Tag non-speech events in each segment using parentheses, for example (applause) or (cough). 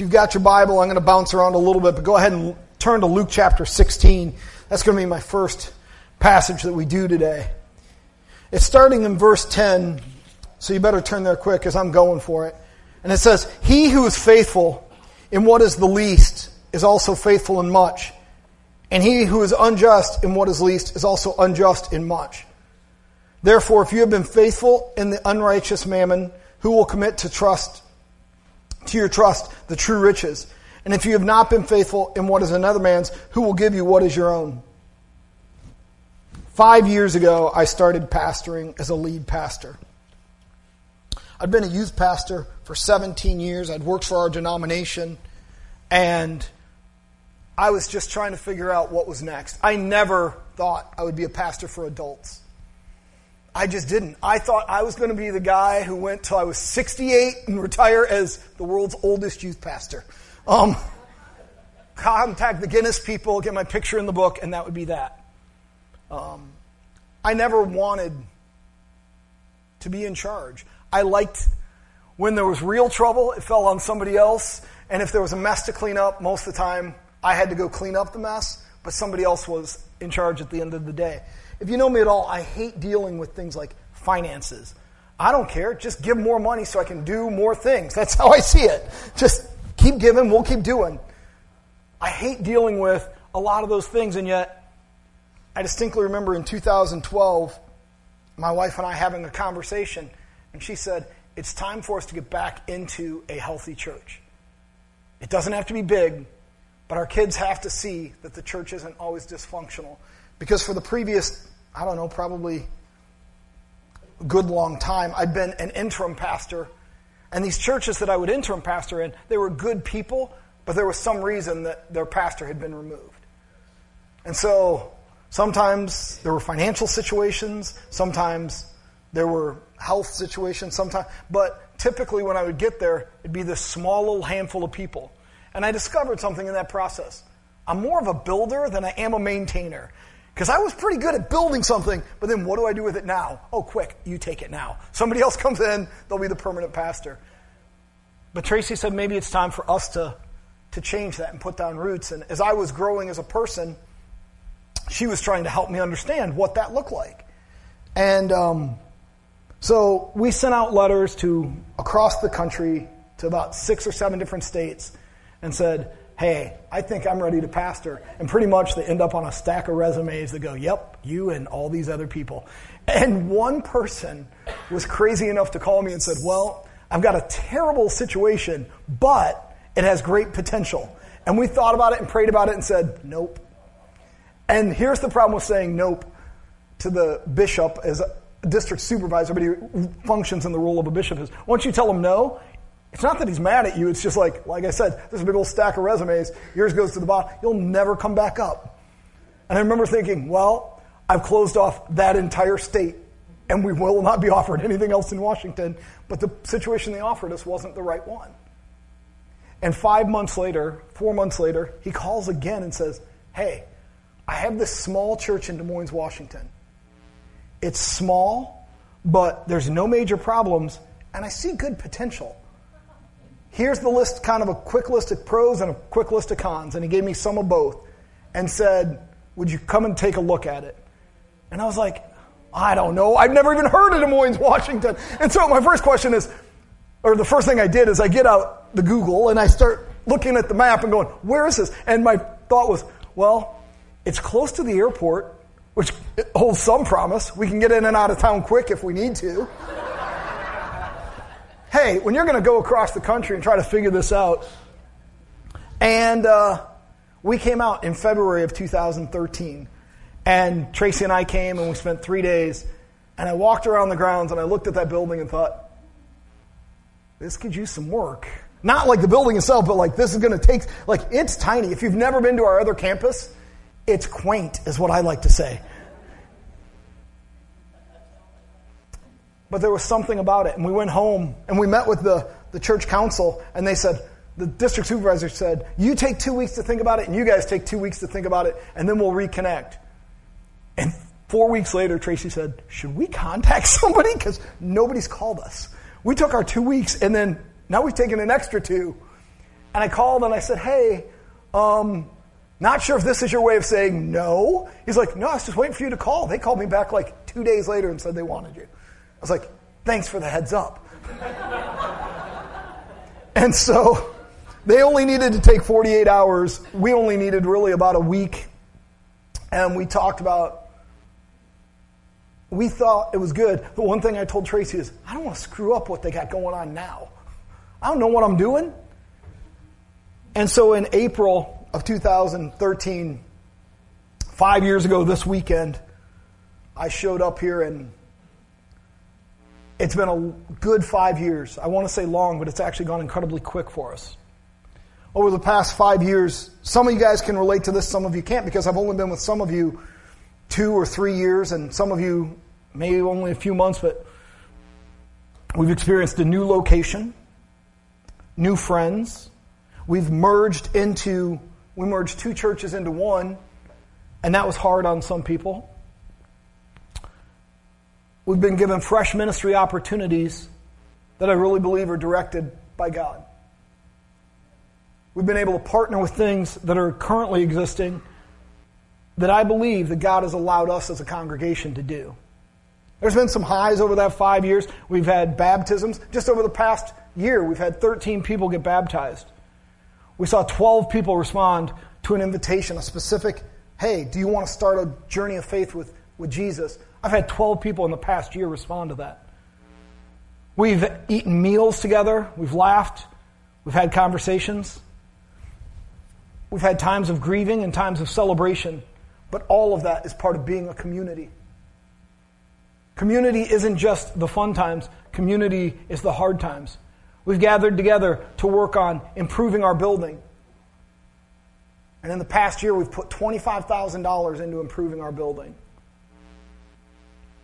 If you've got your Bible, I'm going to bounce around a little bit, but go ahead and turn to Luke chapter 16. That's going to be my first passage that we do today. It's starting in verse 10, so you better turn there quick because I'm going for it. And it says, He who is faithful in what is the least is also faithful in much. And he who is unjust in what is least is also unjust in much. Therefore, if you have been faithful in the unrighteous mammon, who will commit to trust, to your trust, the true riches? And if you have not been faithful in what is another man's, who will give you what is your own? Five years ago, I started pastoring as a lead pastor. I'd been a youth pastor for 17 years. I'd worked for our denomination, and I was just trying to figure out what was next. I never thought I would be a pastor for adults. I just didn't. I thought I was going to be the guy who went till I was 68 and retire as the world's oldest youth pastor. Um, contact the Guinness people, get my picture in the book, and that would be that. Um, I never wanted to be in charge. I liked when there was real trouble, it fell on somebody else. And if there was a mess to clean up, most of the time I had to go clean up the mess, but somebody else was in charge at the end of the day. If you know me at all, I hate dealing with things like finances. I don't care. Just give more money so I can do more things. (laughs) That's how I see it. Just keep giving, we'll keep doing. I hate dealing with a lot of those things, and yet I distinctly remember in 2012, my wife and I having a conversation, and she said, It's time for us to get back into a healthy church. It doesn't have to be big, but our kids have to see that the church isn't always dysfunctional. Because for the previous I don't know, probably a good long time, I'd been an interim pastor. And these churches that I would interim pastor in, they were good people, but there was some reason that their pastor had been removed. And so sometimes there were financial situations, sometimes there were health situations, sometimes, but typically when I would get there, it'd be this small little handful of people. And I discovered something in that process. I'm more of a builder than I am a maintainer. Because I was pretty good at building something, but then what do I do with it now? Oh, quick, you take it now. Somebody else (laughs) comes in, they'll be the permanent pastor. But Tracy said maybe it's time for us to, to change that and put down roots. And as I was growing as a person, she was trying to help me understand what that looked like. And um, so we sent out letters to across the country to about six or seven different states and said, hey, I think I'm ready to pastor. And pretty much they end up on a stack of resumes that go, yep, you and all these other people. And one person was crazy enough to call me and said, well, I've got a terrible situation, but it has great potential. And we thought about it and prayed about it and said, nope. And here's the problem with saying nope to the bishop as a district supervisor, but he functions in the role of a bishop is once you tell him no, it's not that he's mad at you. It's just like, like I said, there's a big old stack of resumes. Yours goes to the bottom. You'll never come back up. And I remember thinking, well, I've closed off that entire state and we will not be offered anything else in Washington. But the situation they offered us wasn't the right one. And five months later, four months later, he calls again and says, hey, I have this small church in Des Moines, Washington. It's small, but there's no major problems, and I see good potential here's the list, kind of a quick list of pros and a quick list of cons. And he gave me some of both and said, Would you come and take a look at it? And I was like, I don't know. I've never even heard of Des Moines, (laughs) Washington. And so my first question is, or the first thing I did is I get out the Google and I start looking at the map and going, Where is this? And my thought was, Well, it's close to the airport, which holds some promise. We can get in and out of town quick if we need to hey, when you're going to go across the country and try to figure this out, and uh, we came out in February of 2013, and Tracy and I came and we spent three days, and I walked around the grounds and I looked at that building and thought, this could use some work. Not like the building itself, but like this is going to take, like it's tiny. If you've never been to our other campus, it's quaint, is what I like to say. But there was something about it. And we went home and we met with the, the church council, and they said, the district supervisor said, You take two weeks to think about it, and you guys take two weeks to think about it, and then we'll reconnect. And four weeks later, Tracy said, Should we contact (laughs) somebody? Because nobody's called us. We took our two weeks, and then now we've taken an extra two. And I called and I said, hey, um, not sure if this is your way of saying no. He's like, no, I was just waiting for you to call. They called me back like two days later and said they wanted you. I was like, thanks for the heads up. (laughs) and so they only needed to take 48 hours. We only needed really about a week. And we talked about, we thought it was good. The one thing I told Tracy is, I don't want to screw up what they got going on now. I don't know what I'm doing. And so in April of 2013, five years ago this weekend, I showed up here and it's been a good five years. I want to say long, but it's actually gone incredibly quick for us. Over the past five years, some of you guys can relate to this, some of you can't, because I've only been with some of you two or three years, and some of you maybe only a few months, but we've experienced a new location, new friends. We've merged into, we merged two churches into one, and that was hard on some people. We've been given fresh ministry opportunities that I really believe are directed by God. We've been able to partner with things that are currently existing that I believe that God has allowed us as a congregation to do. There's been some highs over that five years. We've had baptisms. Just over the past year, we've had 13 people get baptized. We saw 12 people respond to an invitation, a specific, hey, do you want to start a journey of faith with, with Jesus? I've had 12 people in the past year respond to that. We've eaten meals together. We've laughed. We've had conversations. We've had times of grieving and times of celebration. But all of that is part of being a community. Community isn't just the fun times, community is the hard times. We've gathered together to work on improving our building. And in the past year, we've put $25,000 into improving our building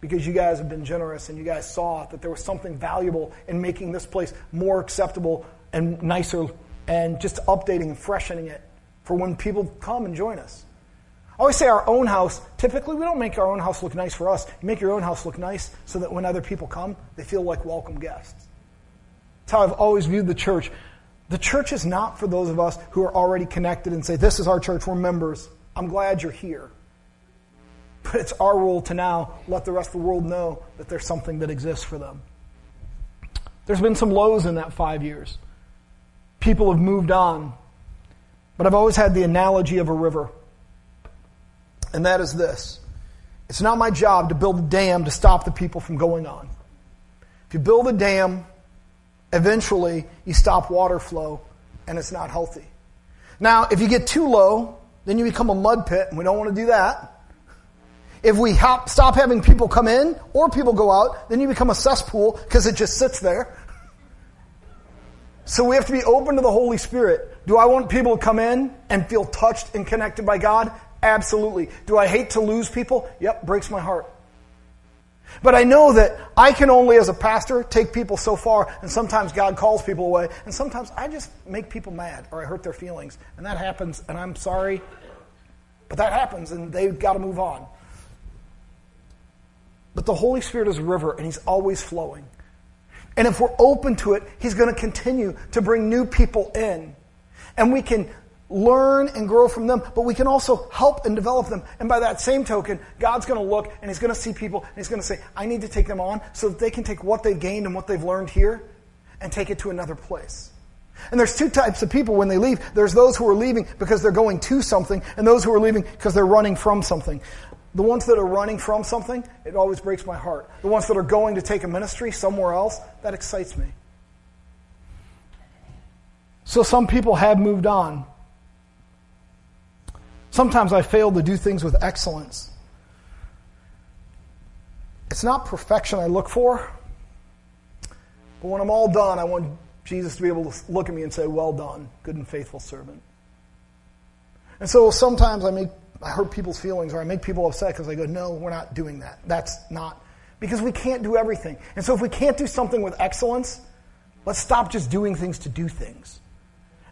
because you guys have been generous and you guys saw that there was something valuable in making this place more acceptable and nicer and just updating and freshening it for when people come and join us. I always say our own house, typically we don't make our own house look nice for us. You make your own house look nice so that when other people come, they feel like welcome guests. That's how I've always viewed the church. The church is not for those of us who are already connected and say, This is our church, we're members. I'm glad you're here. But it's our role to now let the rest of the world know that there's something that exists for them. There's been some lows in that five years. People have moved on. But I've always had the analogy of a river. And that is this it's not my job to build a dam to stop the people from going on. If you build a dam, eventually you stop water flow and it's not healthy. Now, if you get too low, then you become a mud pit, and we don't want to do that. If we hop, stop having people come in or people go out, then you become a cesspool because it just sits there. So we have to be open to the Holy Spirit. Do I want people to come in and feel touched and connected by God? Absolutely. Do I hate to lose people? Yep, breaks my heart. But I know that I can only, as a pastor, take people so far, and sometimes God calls people away, and sometimes I just make people mad or I hurt their feelings. And that happens, and I'm sorry, but that happens, and they've got to move on. But the Holy Spirit is a river, and He's always flowing. And if we're open to it, He's going to continue to bring new people in. And we can learn and grow from them, but we can also help and develop them. And by that same token, God's going to look and He's going to see people and He's going to say, I need to take them on so that they can take what they've gained and what they've learned here and take it to another place. And there's two types of people when they leave. There's those who are leaving because they're going to something, and those who are leaving because they're running from something. The ones that are running from something, it always breaks my heart. The ones that are going to take a ministry somewhere else, that excites me. So some people have moved on. Sometimes I fail to do things with excellence. It's not perfection I look for, but when I'm all done, I want Jesus to be able to look at me and say, Well done, good and faithful servant. And so sometimes I make I hurt people's feelings or I make people upset because I go, no, we're not doing that. That's not. Because we can't do everything. And so if we can't do something with excellence, let's stop just doing things to do things.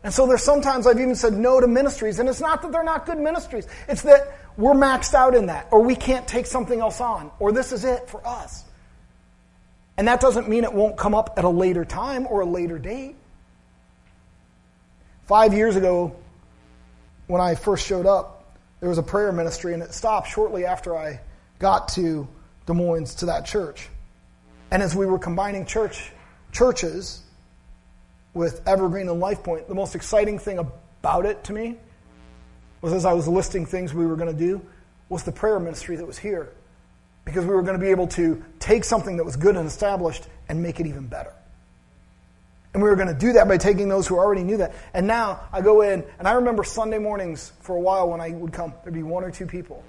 And so there's sometimes I've even said no to ministries, and it's not that they're not good ministries. It's that we're maxed out in that, or we can't take something else on, or this is it for us. And that doesn't mean it won't come up at a later time or a later date. Five years ago, when I first showed up, there was a prayer ministry, and it stopped shortly after I got to Des Moines to that church. And as we were combining church churches with Evergreen and LifePoint, the most exciting thing about it to me was as I was listing things we were going to do, was the prayer ministry that was here. Because we were going to be able to take something that was good and established and make it even better. And we were going to do that by taking those who already knew that. And now I go in, and I remember Sunday mornings for a while when I would come, there'd be one or two people.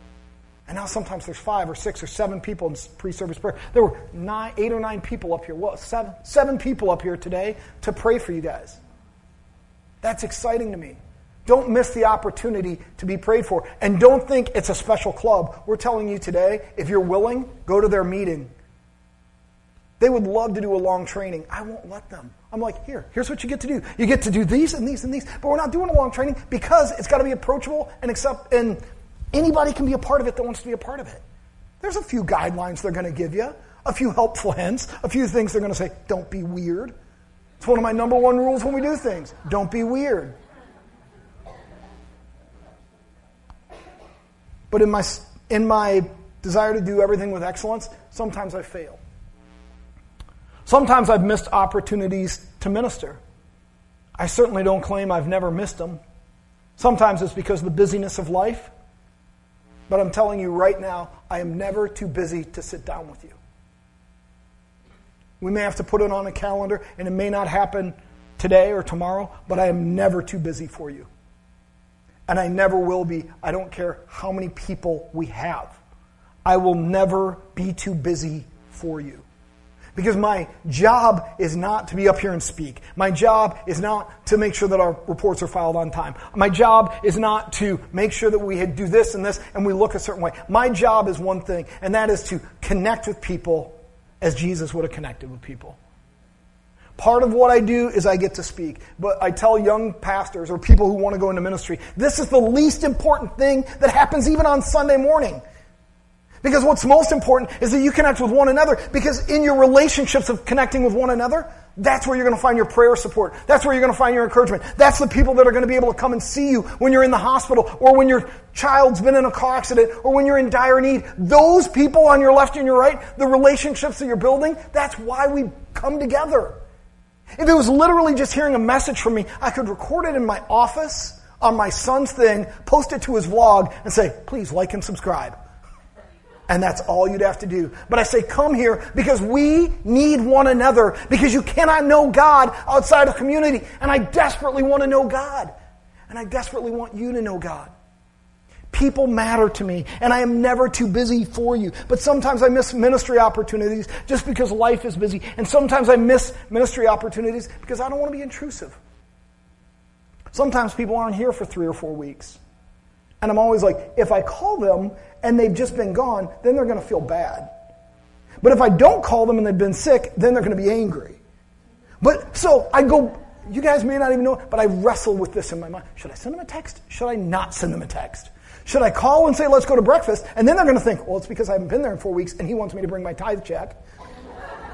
And now sometimes there's five or six or seven people in pre-service prayer. There were nine, eight or nine people up here. Well, seven, seven people up here today to pray for you guys. That's exciting to me. Don't miss the opportunity to be prayed for. And don't think it's a special club. We're telling you today, if you're willing, go to their meeting. They would love to do a long training. I won't let them. I'm like, here, here's what you get to do. You get to do these and these and these, but we're not doing a long training because it's got to be approachable and accept and anybody can be a part of it that wants to be a part of it. There's a few guidelines they're going to give you, a few helpful hints, a few things they're going to say, don't be weird. It's one of my number one rules when we do things. Don't be weird. But in my, in my desire to do everything with excellence, sometimes I fail. Sometimes I've missed opportunities to minister. I certainly don't claim I've never missed them. Sometimes it's because of the busyness of life. But I'm telling you right now, I am never too busy to sit down with you. We may have to put it on a calendar, and it may not happen today or tomorrow, but I am never too busy for you. And I never will be. I don't care how many people we have. I will never be too busy for you. Because my job is not to be up here and speak. My job is not to make sure that our reports are filed on time. My job is not to make sure that we do this and this and we look a certain way. My job is one thing, and that is to connect with people as Jesus would have connected with people. Part of what I do is I get to speak. But I tell young pastors or people who want to go into ministry, this is the least important thing that happens even on Sunday morning. Because what's most important is that you connect with one another. Because in your relationships of connecting with one another, that's where you're going to find your prayer support. That's where you're going to find your encouragement. That's the people that are going to be able to come and see you when you're in the hospital or when your child's been in a car accident or when you're in dire need. Those people on your left and your right, the relationships that you're building, that's why we come together. If it was literally just hearing a message from me, I could record it in my office on my son's thing, post it to his vlog, and say, please like and subscribe. And that's all you'd have to do. But I say, come here because we need one another because you cannot know God outside of community. And I desperately want to know God. And I desperately want you to know God. People matter to me, and I am never too busy for you. But sometimes I miss ministry opportunities just because life is busy. And sometimes I miss ministry opportunities because I don't want to be intrusive. Sometimes people aren't here for three or four weeks. And I'm always like, if I call them and they've just been gone, then they're going to feel bad. But if I don't call them and they've been sick, then they're going to be angry. But so I go, you guys may not even know, but I wrestle with this in my mind. Should I send them a text? Should I not send them a text? Should I call and say, let's go to breakfast? And then they're going to think, well, it's because I haven't been there in four weeks and he wants me to bring my tithe check.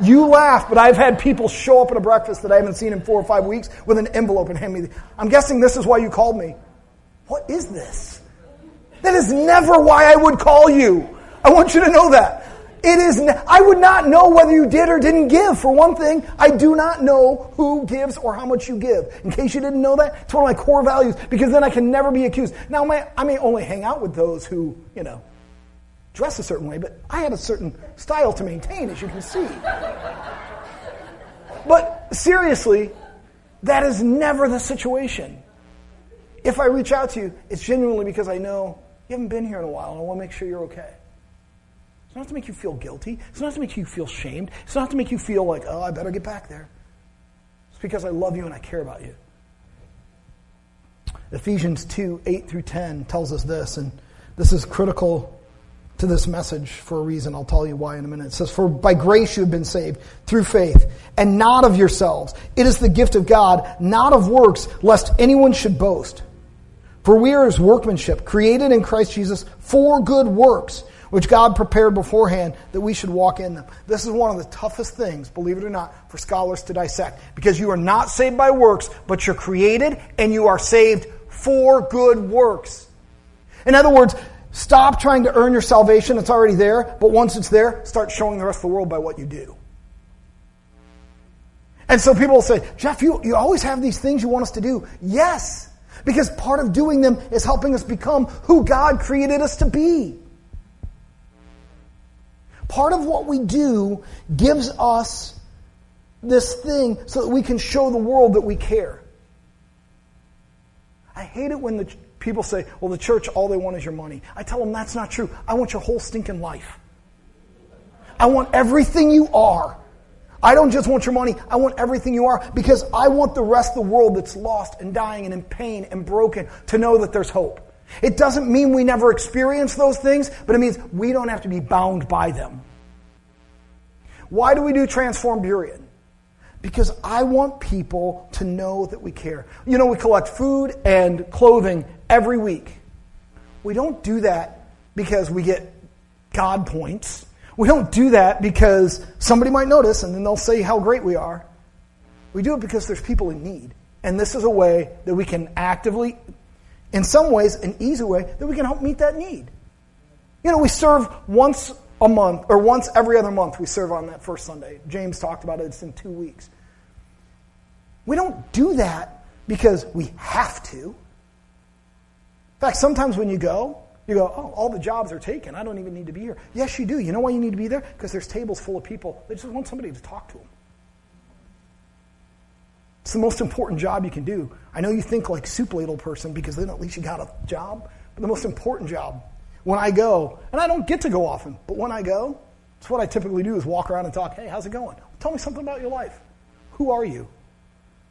You laugh, but I've had people show up at a breakfast that I haven't seen in four or five weeks with an envelope and hand me. The, I'm guessing this is why you called me. What is this? That is never why I would call you. I want you to know that. It is, I would not know whether you did or didn't give. For one thing, I do not know who gives or how much you give. In case you didn't know that, it's one of my core values because then I can never be accused. Now, may, I may only hang out with those who, you know, dress a certain way, but I have a certain style to maintain, as you can see. but seriously, that is never the situation. If I reach out to you, it's genuinely because I know you haven't been here in a while, and I want to make sure you're okay. It's not to make you feel guilty. It's not to make you feel shamed. It's not to make you feel like, oh, I better get back there. It's because I love you and I care about you. Ephesians 2 8 through 10 tells us this, and this is critical to this message for a reason. I'll tell you why in a minute. It says, For by grace you have been saved through faith, and not of yourselves. It is the gift of God, not of works, lest anyone should boast. For we are his workmanship, created in Christ Jesus for good works, which God prepared beforehand that we should walk in them. This is one of the toughest things, believe it or not, for scholars to dissect because you are not saved by works, but you're created and you are saved for good works. In other words, stop trying to earn your salvation. It's already there, but once it's there, start showing the rest of the world by what you do. And so people will say, Jeff, you, you always have these things you want us to do. Yes, because part of doing them is helping us become who God created us to be. Part of what we do gives us this thing so that we can show the world that we care. I hate it when the people say, well, the church, all they want is your money. I tell them that's not true. I want your whole stinking life. I want everything you are. I don't just want your money, I want everything you are because I want the rest of the world that's lost and dying and in pain and broken to know that there's hope. It doesn't mean we never experience those things, but it means we don't have to be bound by them. Why do we do Transform Burien? Because I want people to know that we care. You know, we collect food and clothing every week. We don't do that because we get God points. We don't do that because somebody might notice and then they'll say how great we are. We do it because there's people in need. And this is a way that we can actively, in some ways, an easy way, that we can help meet that need. You know, we serve once a month, or once every other month, we serve on that first Sunday. James talked about it, it's in two weeks. We don't do that because we have to. In fact, sometimes when you go, you go, oh, all the jobs are taken. I don't even need to be here. Yes, you do. You know why you need to be there? Because there's tables full of people. They just want somebody to talk to them. It's the most important job you can do. I know you think like soup ladle person because then at least you got a job. But the most important job, when I go, and I don't get to go often, but when I go, it's what I typically do is walk around and talk, hey, how's it going? Tell me something about your life. Who are you?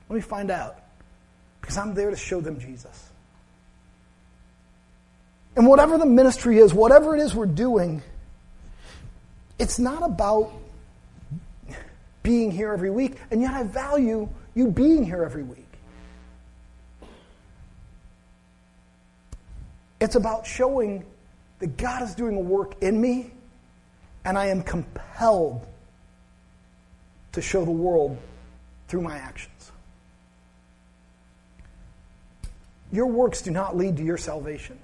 Let me find out. Because I'm there to show them Jesus. And whatever the ministry is, whatever it is we're doing, it's not about being here every week, and yet I value you being here every week. It's about showing that God is doing a work in me, and I am compelled to show the world through my actions. Your works do not lead to your salvation.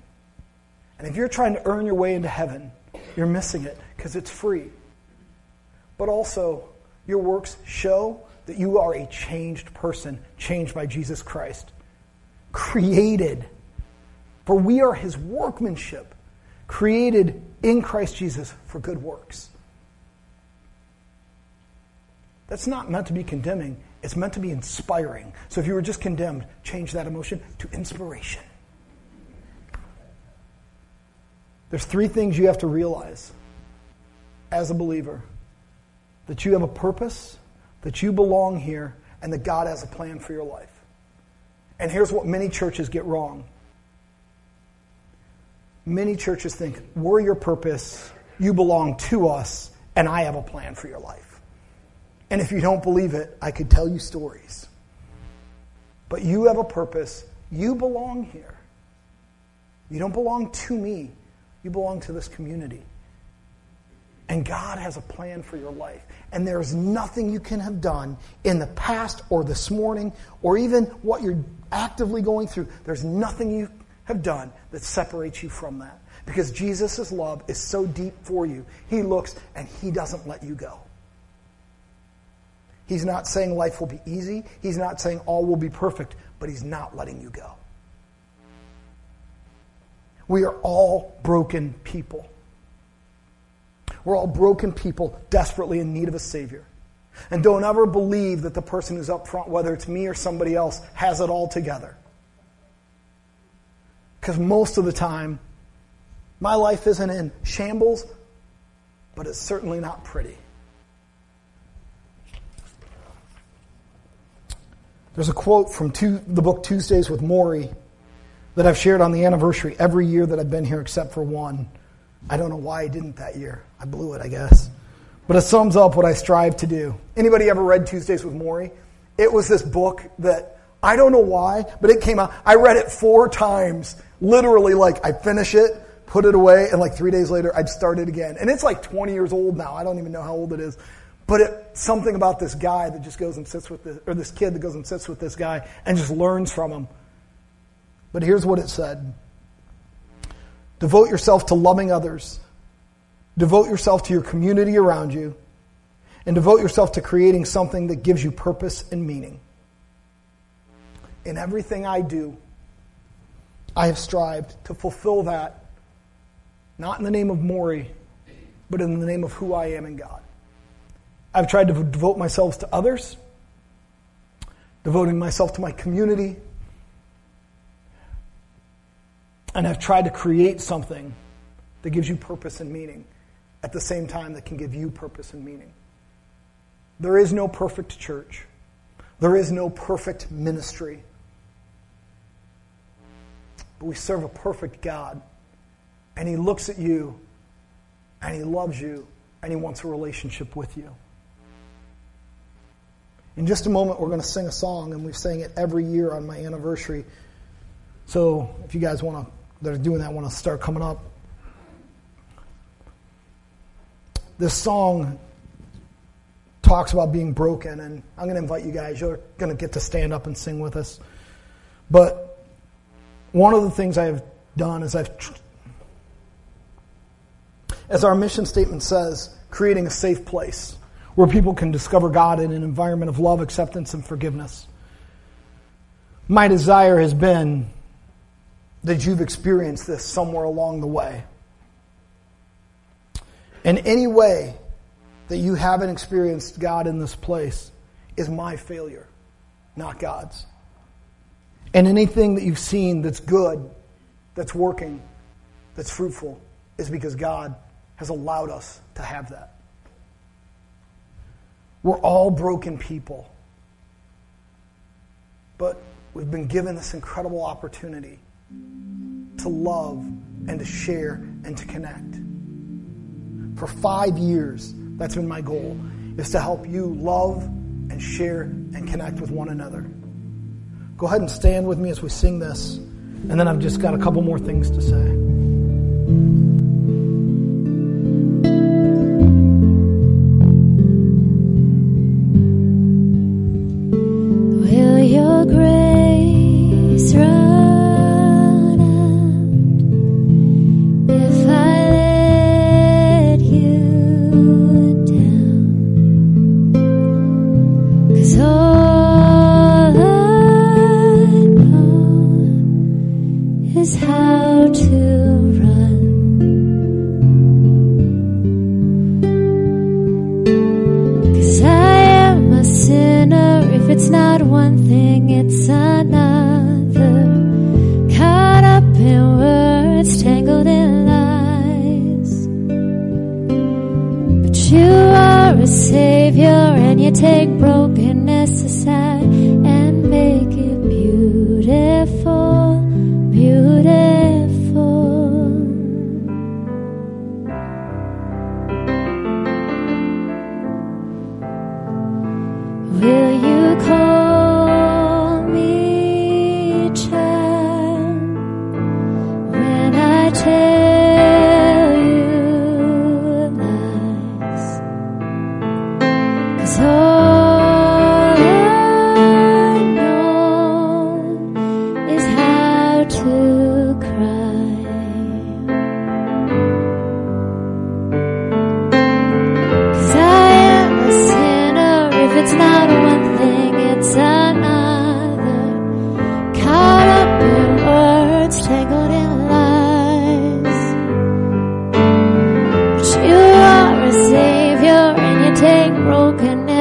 And if you're trying to earn your way into heaven, you're missing it because it's free. But also, your works show that you are a changed person, changed by Jesus Christ, created. For we are his workmanship, created in Christ Jesus for good works. That's not meant to be condemning, it's meant to be inspiring. So if you were just condemned, change that emotion to inspiration. There's three things you have to realize as a believer that you have a purpose, that you belong here, and that God has a plan for your life. And here's what many churches get wrong many churches think, we're your purpose, you belong to us, and I have a plan for your life. And if you don't believe it, I could tell you stories. But you have a purpose, you belong here. You don't belong to me, you belong to this community. And God has a plan for your life. And there is nothing you can have done in the past or this morning or even what you're actively going through. There's nothing you have done that separates you from that. Because Jesus' love is so deep for you. He looks and He doesn't let you go. He's not saying life will be easy. He's not saying all will be perfect, but He's not letting you go. We are all broken people. We're all broken people desperately in need of a Savior. And don't ever believe that the person who's up front, whether it's me or somebody else, has it all together. Because most of the time, my life isn't in shambles, but it's certainly not pretty. There's a quote from two, the book Tuesdays with Morrie that I've shared on the anniversary every year that I've been here except for one. I don't know why I didn't that year. I blew it, I guess. But it sums up what I strive to do. Anybody ever read Tuesdays with Morrie? It was this book that I don't know why, but it came out. I read it four times. Literally, like I finish it, put it away, and like three days later, I'd start it again. And it's like 20 years old now. I don't even know how old it is. But it, something about this guy that just goes and sits with this, or this kid that goes and sits with this guy and just learns from him. But here's what it said Devote yourself to loving others, devote yourself to your community around you, and devote yourself to creating something that gives you purpose and meaning. In everything I do, I have strived to fulfill that, not in the name of Morrie, but in the name of who I am in God. I've tried to devote myself to others, devoting myself to my community, and I've tried to create something that gives you purpose and meaning at the same time that can give you purpose and meaning. There is no perfect church. There is no perfect ministry. But we serve a perfect God. And He looks at you and He loves you and He wants a relationship with you. In just a moment, we're going to sing a song, and we've sang it every year on my anniversary. So if you guys want to, that are doing that, want to start coming up. This song talks about being broken, and I'm going to invite you guys. You're going to get to stand up and sing with us. But one of the things I've done is I've, as our mission statement says, creating a safe place where people can discover God in an environment of love, acceptance, and forgiveness. My desire has been that you've experienced this somewhere along the way. In any way that you haven't experienced God in this place is my failure, not God's. And anything that you've seen that's good, that's working, that's fruitful, is because God has allowed us to have that. We're all broken people. But we've been given this incredible opportunity to love and to share and to connect. For five years, that's been my goal, is to help you love and share and connect with one another. Go ahead and stand with me as we sing this, and then I've just got a couple more things to say. savior and you take brokenness aside.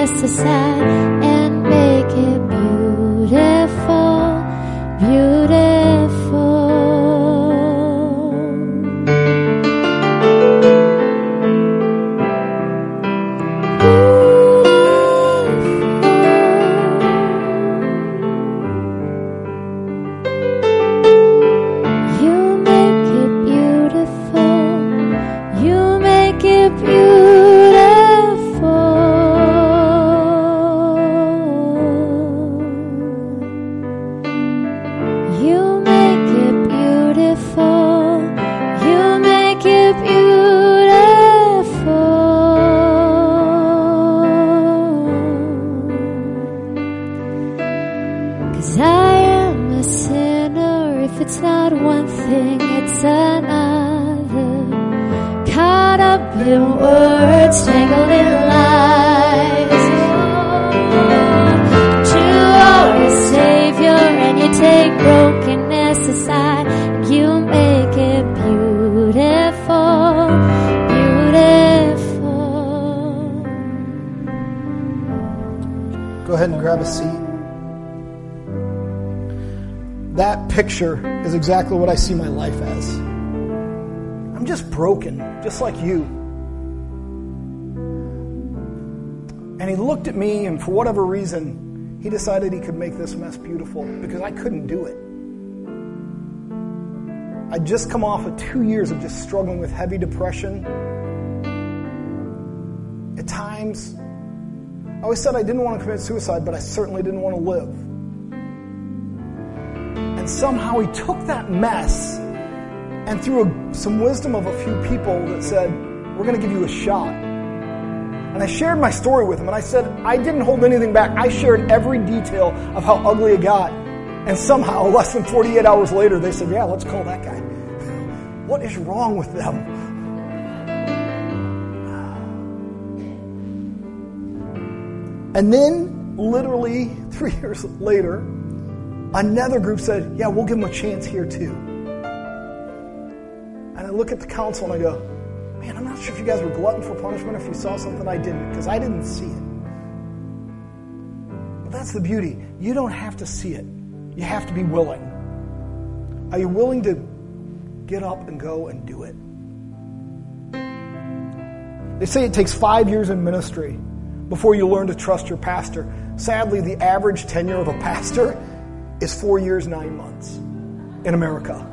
just as sad another. Caught up in words, tangled in lies. Oh, you are a savior, and you take brokenness aside, and you make it beautiful, beautiful. Go ahead and grab a seat. That picture is exactly what I see my life as. I'm just broken, just like you. And he looked at me, and for whatever reason, he decided he could make this mess beautiful because I couldn't do it. I'd just come off of two years of just struggling with heavy depression. At times, I always said I didn't want to commit suicide, but I certainly didn't want to live. Somehow he took that mess and through a, some wisdom of a few people that said, We're going to give you a shot. And I shared my story with him, and I said, I didn't hold anything back. I shared every detail of how ugly it got. And somehow, (laughs) less than 48 hours later, they said, Yeah, let's call that guy. (laughs) What is wrong with them? And then, literally (laughs) three years later, another group said, Yeah, we'll give them a chance here too. And I look at the council and I go, Man, I'm not sure if you guys were glutton for punishment or if you saw something I didn't, because I didn't see it. But that's the beauty. You don't have to see it, you have to be willing. Are you willing to get up and go and do it? They say it takes five years in ministry before you learn to trust your pastor. Sadly, the average tenure of a (laughs) pastor is four years, nine months in America.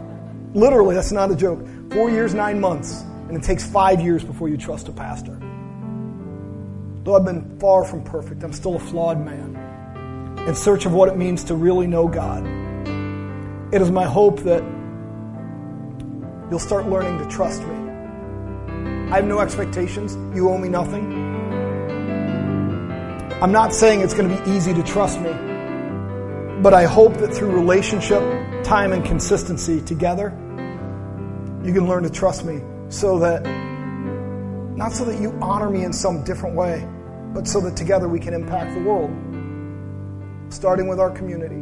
Literally, that's not a joke. Four years, nine months, and it takes five years before you trust a pastor. Though I've been far from perfect, I'm still a flawed man in search of what it means to really know God. It is my hope that you'll start learning to trust me. I have no expectations. You owe me nothing. I'm not saying it's going to be easy to trust me, but I hope that through relationship, time, and consistency together, you can learn to trust me so that, not so that you honor me in some different way, but so that together we can impact the world, starting with our community.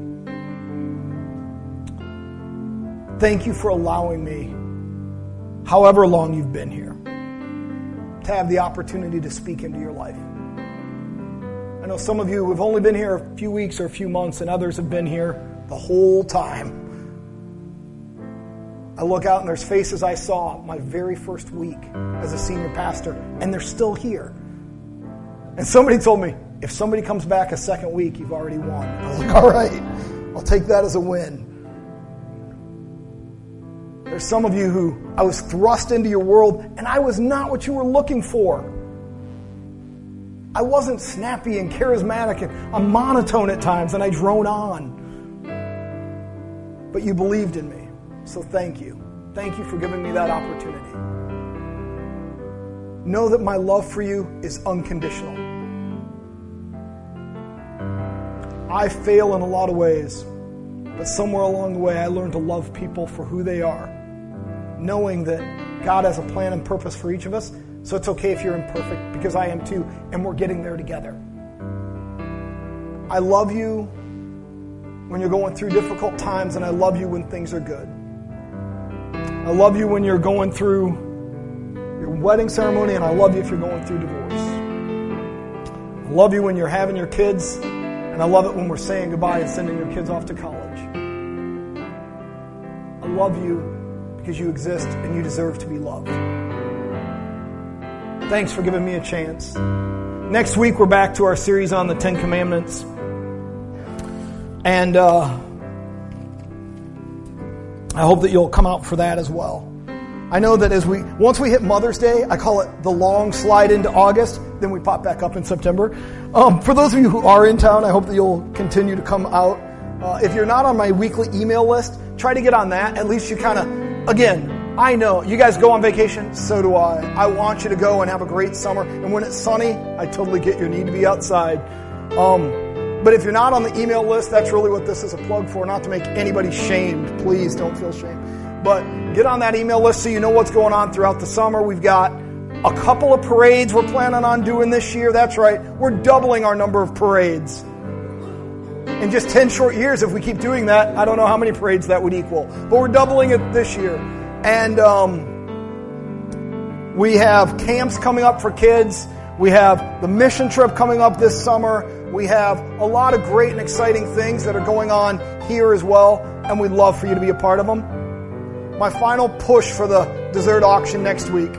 Thank you for allowing me, however long you've been here, to have the opportunity to speak into your life. Know some of you have only been here a few weeks or a few months, and others have been here the whole time. I look out and there's faces I saw my very first week as a senior pastor, and they're still here. And somebody told me, if somebody comes back a second week, you've already won. I was like, (laughs) all right, I'll take that as a win. There's some of you who I was thrust into your world, and I was not what you were looking for. I wasn't snappy and charismatic, and I'm monotone at times, and I drone on. But you believed in me, so thank you. Thank you for giving me that opportunity. Know that my love for you is unconditional. I fail in a lot of ways, but somewhere along the way, I learned to love people for who they are, knowing that God has a plan and purpose for each of us. So it's okay if you're imperfect because I am too, and we're getting there together. I love you when you're going through difficult times, and I love you when things are good. I love you when you're going through your wedding ceremony, and I love you if you're going through divorce. I love you when you're having your kids, and I love it when we're saying goodbye and sending your kids off to college. I love you because you exist and you deserve to be loved. Thanks for giving me a chance. Next week, we're back to our series on the Ten Commandments. And uh, I hope that you'll come out for that as well. I know that as we once we hit Mother's Day, I call it the long slide into August. Then we pop back up in September. Um, for those of you who are in town, I hope that you'll continue to come out. Uh, if you're not on my weekly email list, try to get on that. At least you kind of, again, I know you guys go on vacation, so do I. I want you to go and have a great summer. And when it's sunny, I totally get your need to be outside. Um, But if you're not on the email list, that's really what this is a plug for, not to make anybody shamed. Please don't feel shamed. But get on that email list so you know what's going on throughout the summer. We've got a couple of parades we're planning on doing this year. That's right. We're doubling our number of parades. In just 10 short years, if we keep doing that, I don't know how many parades that would equal. But we're doubling it this year. And um, we have camps coming up for kids. We have the mission trip coming up this summer. We have a lot of great and exciting things that are going on here as well, and we'd love for you to be a part of them. My final push for the dessert auction next week.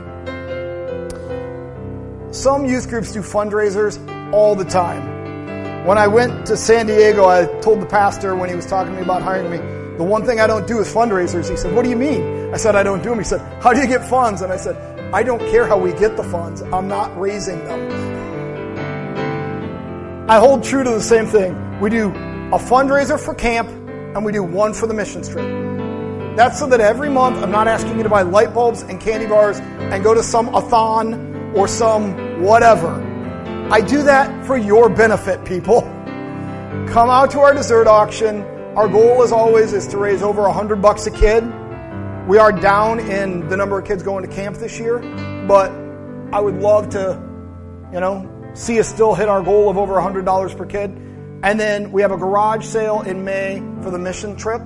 Some youth groups do fundraisers all the time. When I went to San Diego, I told the pastor when he was talking to me about hiring me, the one thing I don't do is fundraisers. He said, What do you mean? I said, I don't do them. He said, How do you get funds? And I said, I don't care how we get the funds. I'm not raising them. I hold true to the same thing. We do a fundraiser for camp and we do one for the mission trip. That's so that every month I'm not asking you to buy light bulbs and candy bars and go to some a-thon or some whatever. I do that for your benefit, people. Come out to our dessert auction. Our goal, as always, is to raise over a hundred bucks a kid. We are down in the number of kids going to camp this year, but I would love to, you know, see us still hit our goal of over $100 per kid. And then we have a garage sale in May for the mission trip.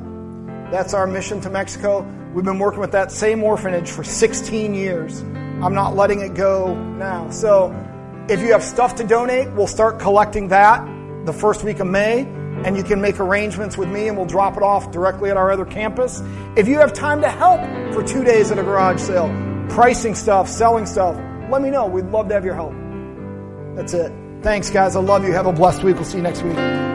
That's our mission to Mexico. We've been working with that same orphanage for 16 years. I'm not letting it go now. So if you have stuff to donate, we'll start collecting that the first week of May and you can make arrangements with me and we'll drop it off directly at our other campus. If you have time to help for two days at a garage sale, pricing stuff, selling stuff, let me know. We'd love to have your help. That's it. Thanks, guys. I love you. Have a blessed week. We'll see you next week.